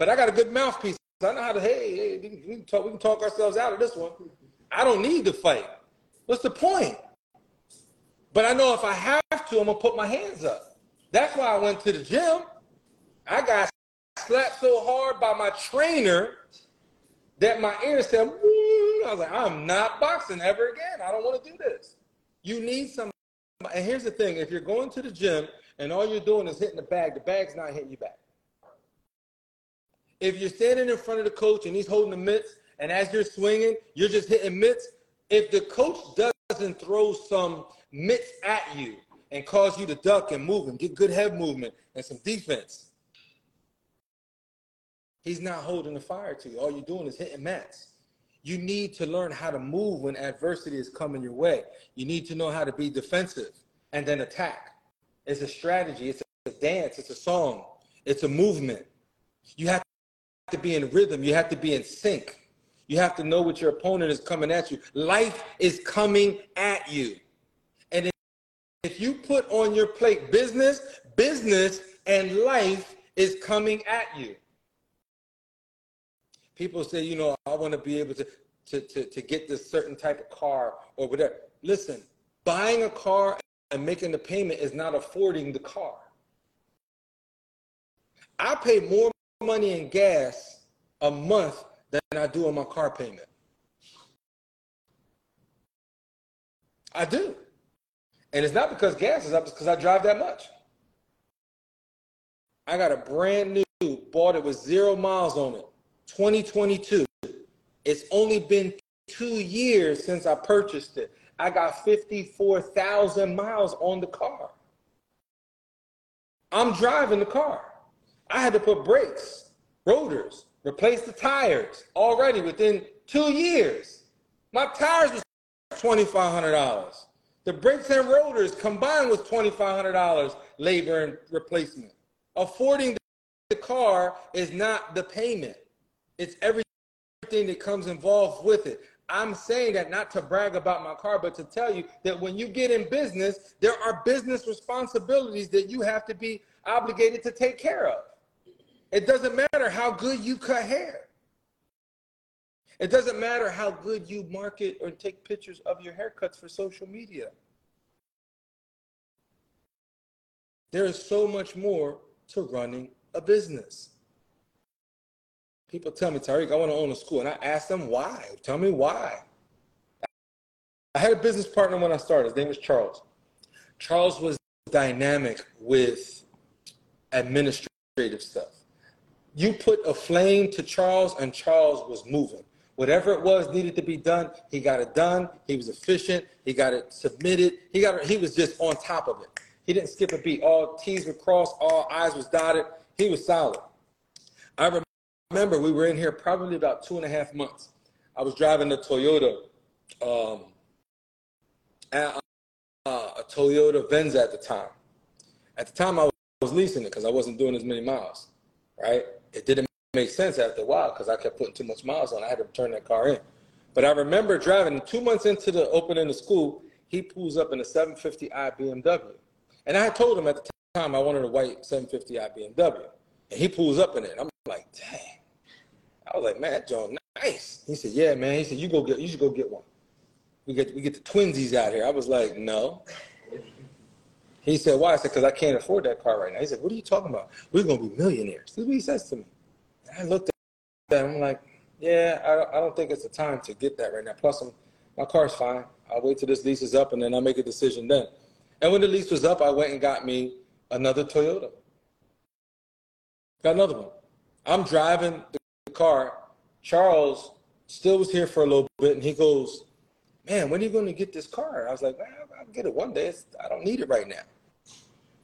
But I got a good mouthpiece. I know how to, hey, hey we, can talk, we can talk ourselves out of this one. I don't need to fight. What's the point? But I know if I have to, I'm going to put my hands up. That's why I went to the gym. I got slapped so hard by my trainer that my ears said, Woo! I was like, I'm not boxing ever again. I don't want to do this. You need some. And here's the thing if you're going to the gym and all you're doing is hitting the bag, the bag's not hitting you back. If you're standing in front of the coach and he's holding the mitts, and as you're swinging, you're just hitting mitts, if the coach doesn't throw some mitts at you and cause you to duck and move and get good head movement and some defense, he's not holding the fire to you. All you're doing is hitting mats. You need to learn how to move when adversity is coming your way. You need to know how to be defensive and then attack. It's a strategy, it's a dance, it's a song, it's a movement. You have to be in rhythm. You have to be in sync. You have to know what your opponent is coming at you. Life is coming at you. And if you put on your plate business, business and life is coming at you. People say, you know, I want to be able to, to, to, to get this certain type of car or whatever. Listen, buying a car and making the payment is not affording the car. I pay more money in gas a month than I do on my car payment. I do. And it's not because gas is up, it's because I drive that much. I got a brand new, bought it with zero miles on it, 2022. It's only been two years since I purchased it. I got 54,000 miles on the car. I'm driving the car. I had to put brakes, rotors, replace the tires already within two years. My tires was $2,500. The brakes and rotors combined was $2,500 labor and replacement. Affording the car is not the payment. It's everything that comes involved with it. I'm saying that not to brag about my car, but to tell you that when you get in business, there are business responsibilities that you have to be obligated to take care of. It doesn't matter how good you cut hair. It doesn't matter how good you market or take pictures of your haircuts for social media. There is so much more to running a business. People tell me, Tyrik, I want to own a school. And I ask them why. Tell me why. I had a business partner when I started. His name was Charles. Charles was dynamic with administrative stuff. You put a flame to Charles, and Charles was moving. Whatever it was needed to be done, he got it done. He was efficient. He got it submitted. He got it, he was just on top of it. He didn't skip a beat. All T's were crossed, all I's was dotted. He was solid. I remember we were in here probably about two and a half months. I was driving a Toyota, um, a, a Toyota Venza at the time. At the time, I was leasing it because I wasn't doing as many miles, right? It didn't make sense after a while because I kept putting too much miles on. I had to turn that car in. But I remember driving two months into the opening of school, he pulls up in a 750i BMW. And I told him at the time I wanted a white 750i BMW. And he pulls up in it. I'm like, dang. I was like, man, John nice. He said, yeah, man. He said, you go get, you should go get one. We get, we get the twinsies out here. I was like, no. He said, why? I said, because I can't afford that car right now. He said, what are you talking about? We're going to be millionaires. This is what he says to me. And I looked at him, I'm like, yeah, I, I don't think it's the time to get that right now. Plus, I'm, my car's fine. I'll wait till this lease is up and then I'll make a decision then. And when the lease was up, I went and got me another Toyota. Got another one. I'm driving the car. Charles still was here for a little bit and he goes, Man, when are you going to get this car? I was like, I'll get it one day. It's, I don't need it right now.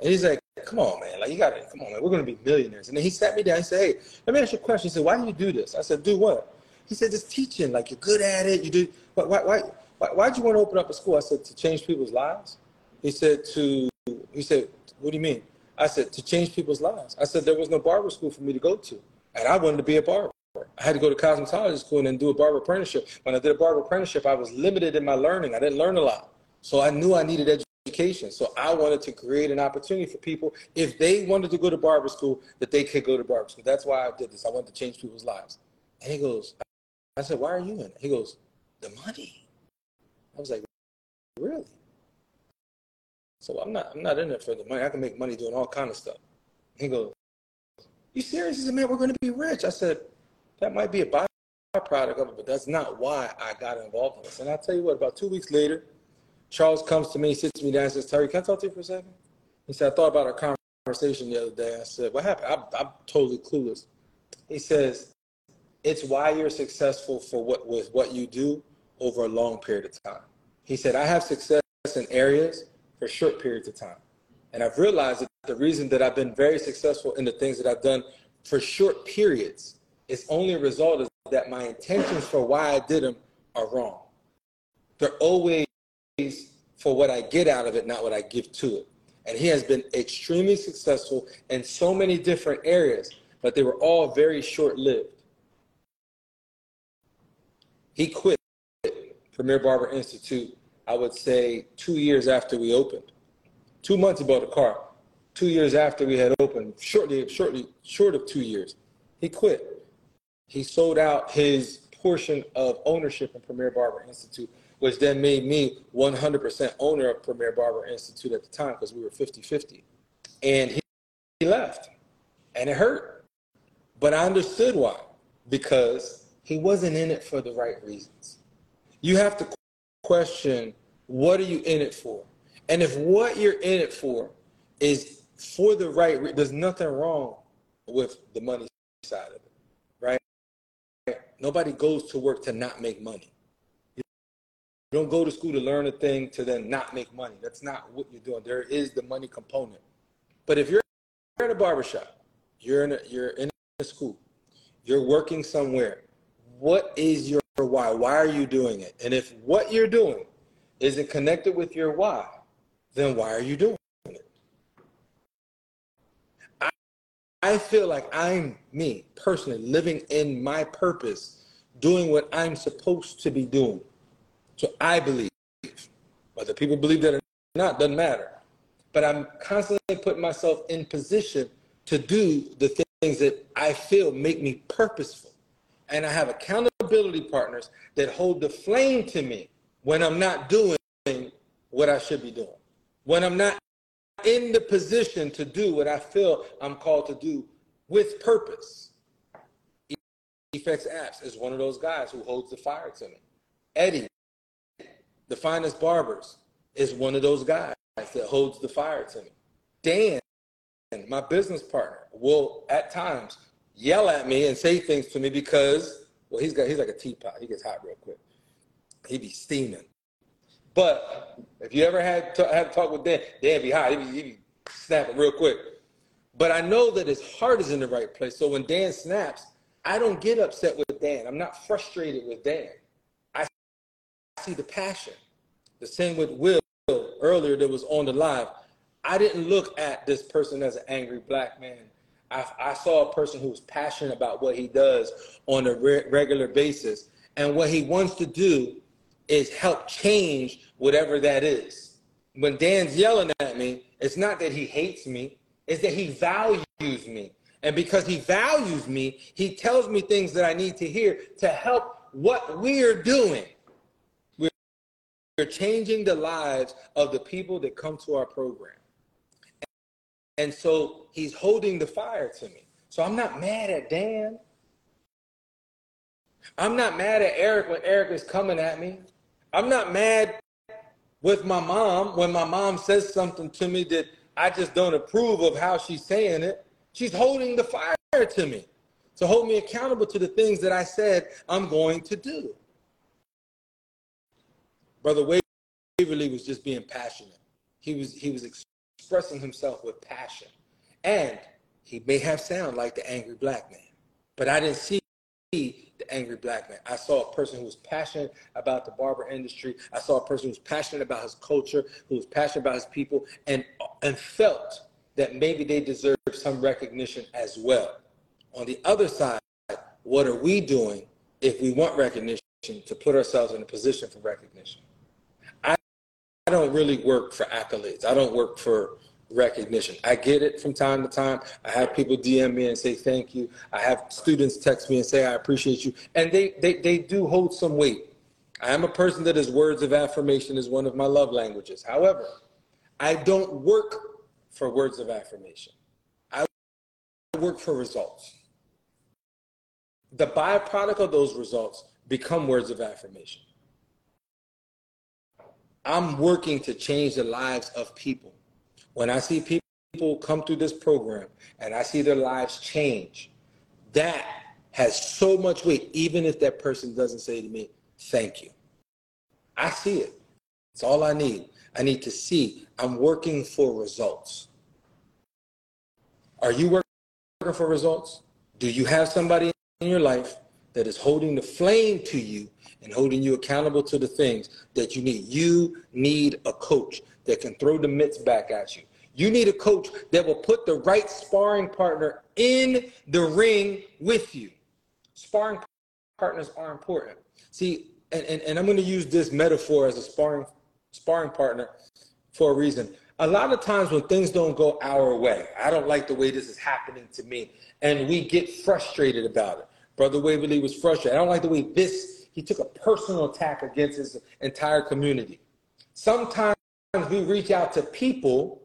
And he's like, Come on, man. Like, you got to, come on, man. We're going to be millionaires. And then he sat me down and said, Hey, let me ask you a question. He said, Why do you do this? I said, Do what? He said, Just teaching. Like, you're good at it. You do. Why, why, why, why, why'd you want to open up a school? I said, To change people's lives. He said, To, he said, What do you mean? I said, To change people's lives. I said, There was no barber school for me to go to. And I wanted to be a barber. I had to go to cosmetology school and then do a barber apprenticeship. When I did a barber apprenticeship, I was limited in my learning. I didn't learn a lot. So I knew I needed education. So I wanted to create an opportunity for people, if they wanted to go to barber school, that they could go to barber school. That's why I did this. I wanted to change people's lives. And he goes, I said, why are you in it? He goes, the money. I was like, really? So I'm not I'm not in it for the money. I can make money doing all kind of stuff. He goes, You serious? He said, Man, we're gonna be rich. I said, That might be a byproduct of it, but that's not why I got involved in this. And I'll tell you what, about two weeks later, Charles comes to me, sits me down, and says, Terry, can I talk to you for a second? He said, I thought about our conversation the other day. I said, What happened? I'm, I'm totally clueless. He says, It's why you're successful for what with what you do over a long period of time. He said, I have success in areas for short periods of time. And I've realized that the reason that I've been very successful in the things that I've done for short periods is only result of that my intentions for why I did them are wrong. They're always for what I get out of it, not what I give to it. And he has been extremely successful in so many different areas, but they were all very short lived. He quit Premier Barber Institute I would say two years after we opened. Two months he bought a car. Two years after we had opened, shortly, shortly, short of two years, he quit. He sold out his portion of ownership in Premier Barber Institute, which then made me 100% owner of Premier Barber Institute at the time because we were 50 50. And he, he left. And it hurt. But I understood why. Because he wasn't in it for the right reasons. You have to question what are you in it for? And if what you're in it for is for the right, re- there's nothing wrong with the money side of it? Nobody goes to work to not make money. You don't go to school to learn a thing to then not make money. That's not what you're doing. There is the money component. But if you're in a barbershop, you're in a, you're in a school, you're working somewhere, what is your why? Why are you doing it? And if what you're doing isn't connected with your why, then why are you doing it? I, I feel like I'm me personally living in my purpose, doing what I'm supposed to be doing. So I believe. Whether people believe that or not doesn't matter. But I'm constantly putting myself in position to do the things that I feel make me purposeful. And I have accountability partners that hold the flame to me when I'm not doing what I should be doing, when I'm not in the position to do what I feel I'm called to do with purpose. Effects Apps is one of those guys who holds the fire to me. Eddie, the finest barbers, is one of those guys that holds the fire to me. Dan, my business partner, will at times yell at me and say things to me because, well, he's got he's like a teapot. He gets hot real quick. He be steaming. But if you ever had to have talk with Dan, Dan be hot. He be, he be snapping real quick. But I know that his heart is in the right place. So when Dan snaps, I don't get upset with Dan. I'm not frustrated with Dan. I see the passion. The same with Will earlier that was on the live. I didn't look at this person as an angry black man. I, I saw a person who was passionate about what he does on a re- regular basis. And what he wants to do is help change whatever that is. When Dan's yelling at me, it's not that he hates me, it's that he values me. And because he values me, he tells me things that I need to hear to help what we're doing. We're changing the lives of the people that come to our program. And so he's holding the fire to me. So I'm not mad at Dan. I'm not mad at Eric when Eric is coming at me. I'm not mad with my mom when my mom says something to me that I just don't approve of how she's saying it. She's holding the fire to me to hold me accountable to the things that I said I'm going to do. Brother Waverly was just being passionate. He was he was expressing himself with passion. And he may have sound like the angry black man, but I didn't see the angry black man. I saw a person who was passionate about the barber industry. I saw a person who was passionate about his culture, who was passionate about his people, and and felt that maybe they deserve some recognition as well. On the other side, what are we doing if we want recognition to put ourselves in a position for recognition? I, I don't really work for accolades. I don't work for recognition. I get it from time to time. I have people DM me and say thank you. I have students text me and say I appreciate you. And they they, they do hold some weight. I am a person that is words of affirmation is one of my love languages. However, I don't work for words of affirmation. I work for results. The byproduct of those results become words of affirmation. I'm working to change the lives of people. When I see people come through this program and I see their lives change, that has so much weight, even if that person doesn't say to me, thank you. I see it. It's all I need. I need to see I'm working for results. Are you working for results? Do you have somebody in your life that is holding the flame to you and holding you accountable to the things that you need? You need a coach that can throw the mitts back at you. You need a coach that will put the right sparring partner in the ring with you. Sparring partners are important. See, and, and, and I'm going to use this metaphor as a sparring sparring partner for a reason. A lot of times when things don't go our way, I don't like the way this is happening to me, and we get frustrated about it. Brother Waverly was frustrated. I don't like the way this, he took a personal attack against his entire community. Sometimes we reach out to people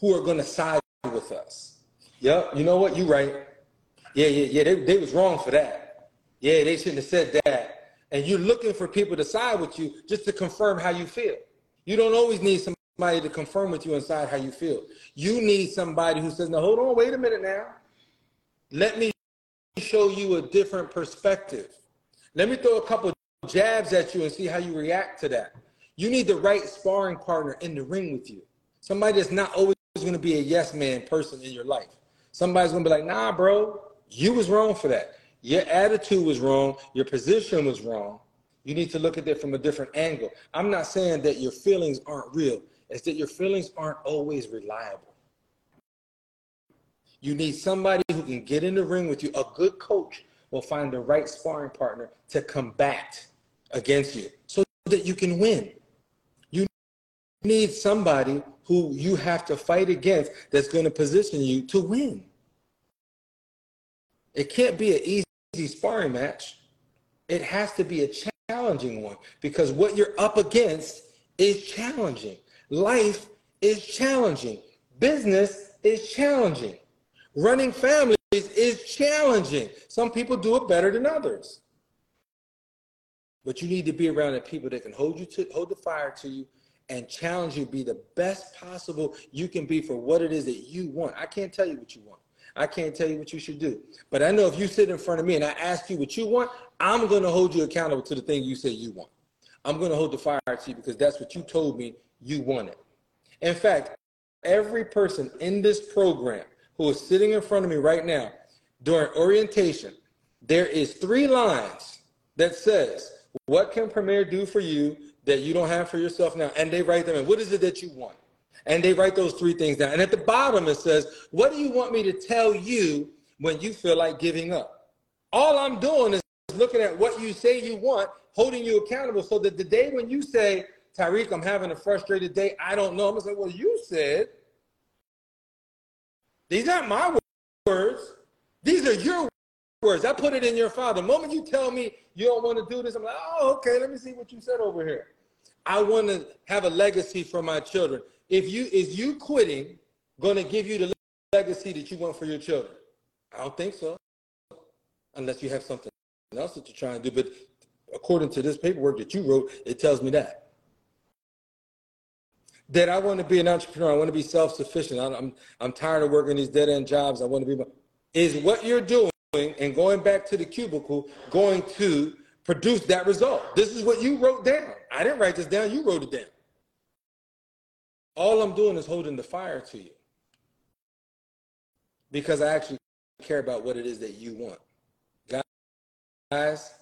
who are going to side with us. Yep, you know what? You right. Yeah, yeah, yeah. They, they was wrong for that. Yeah, they shouldn't have said that. And you're looking for people to side with you just to confirm how you feel. You don't always need somebody to confirm with you inside how you feel. You need somebody who says, "Now, hold on, wait a minute now. Let me show you a different perspective. Let me throw a couple jabs at you and see how you react to that." You need the right sparring partner in the ring with you. Somebody that's not always going to be a yes man person in your life. Somebody's going to be like, nah, bro, you was wrong for that. Your attitude was wrong. Your position was wrong. You need to look at it from a different angle. I'm not saying that your feelings aren't real. It's that your feelings aren't always reliable. You need somebody who can get in the ring with you. A good coach will find the right sparring partner to combat against you so that you can win. Need somebody who you have to fight against that's going to position you to win. It can't be an easy sparring match. It has to be a challenging one because what you're up against is challenging. Life is challenging. Business is challenging. Running families is challenging. Some people do it better than others. But you need to be around the people that can hold you to hold the fire to you and challenge you be the best possible you can be for what it is that you want. I can't tell you what you want. I can't tell you what you should do. But I know if you sit in front of me and I ask you what you want, I'm going to hold you accountable to the thing you say you want. I'm going to hold the fire to you because that's what you told me you wanted. In fact, every person in this program who is sitting in front of me right now during orientation, there is three lines that says, what can Premier do for you that you don't have for yourself now, and they write them in. What is it that you want? And they write those three things down. And at the bottom, it says, What do you want me to tell you when you feel like giving up? All I'm doing is looking at what you say you want, holding you accountable so that the day when you say, Tyrik, I'm having a frustrated day, I don't know, I'm gonna say, Well, you said, these aren't my words, these are your words. I put it in your file. The moment you tell me you don't want to do this, I'm like, oh, okay, let me see what you said over here. I want to have a legacy for my children. If you is you quitting going to give you the legacy that you want for your children? I don't think so. Unless you have something else that you're trying to do. But according to this paperwork that you wrote, it tells me that. That I want to be an entrepreneur. I want to be self-sufficient. I'm, I'm, I'm tired of working these dead-end jobs. I want to be. Is what you're doing and going back to the cubicle going to produce that result? This is what you wrote down. I didn't write this down. You wrote it down. All I'm doing is holding the fire to you because I actually care about what it is that you want. Guys,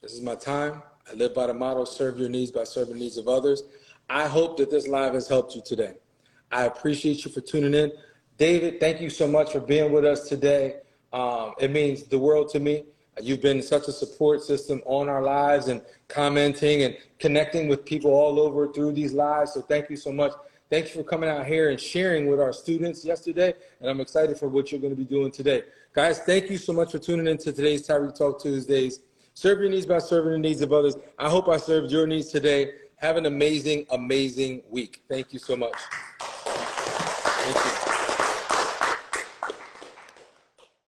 this is my time. I live by the motto serve your needs by serving the needs of others. I hope that this live has helped you today. I appreciate you for tuning in. David, thank you so much for being with us today. Um, it means the world to me. You've been such a support system on our lives and commenting and connecting with people all over through these lives. So thank you so much. Thank you for coming out here and sharing with our students yesterday. And I'm excited for what you're going to be doing today. Guys, thank you so much for tuning in to today's Tyrik Talk Tuesdays. Serve your needs by serving the needs of others. I hope I served your needs today. Have an amazing, amazing week. Thank you so much.